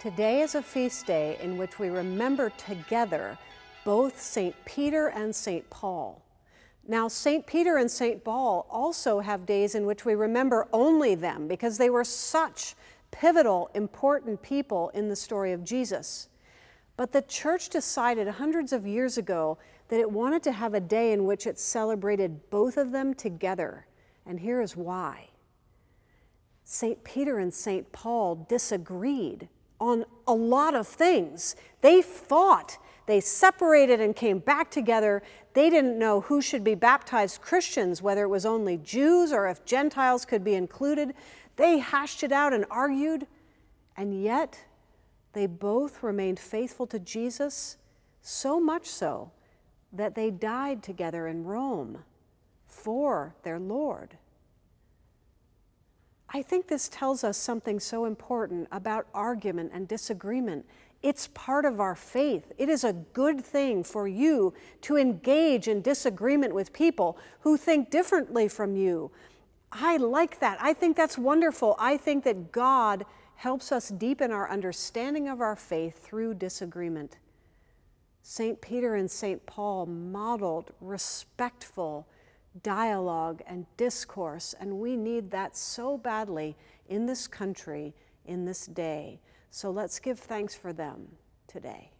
Today is a feast day in which we remember together both St. Peter and St. Paul. Now, St. Peter and St. Paul also have days in which we remember only them because they were such pivotal, important people in the story of Jesus. But the church decided hundreds of years ago that it wanted to have a day in which it celebrated both of them together. And here is why. St. Peter and St. Paul disagreed on a lot of things. They fought, they separated and came back together. They didn't know who should be baptized Christians, whether it was only Jews or if Gentiles could be included. They hashed it out and argued, and yet they both remained faithful to Jesus, so much so that they died together in Rome for their Lord. I think this tells us something so important about argument and disagreement. It's part of our faith. It is a good thing for you to engage in disagreement with people who think differently from you. I like that. I think that's wonderful. I think that God helps us deepen our understanding of our faith through disagreement. St. Peter and St. Paul modeled respectful dialogue and discourse, and we need that so badly in this country, in this day. So let's give thanks for them today.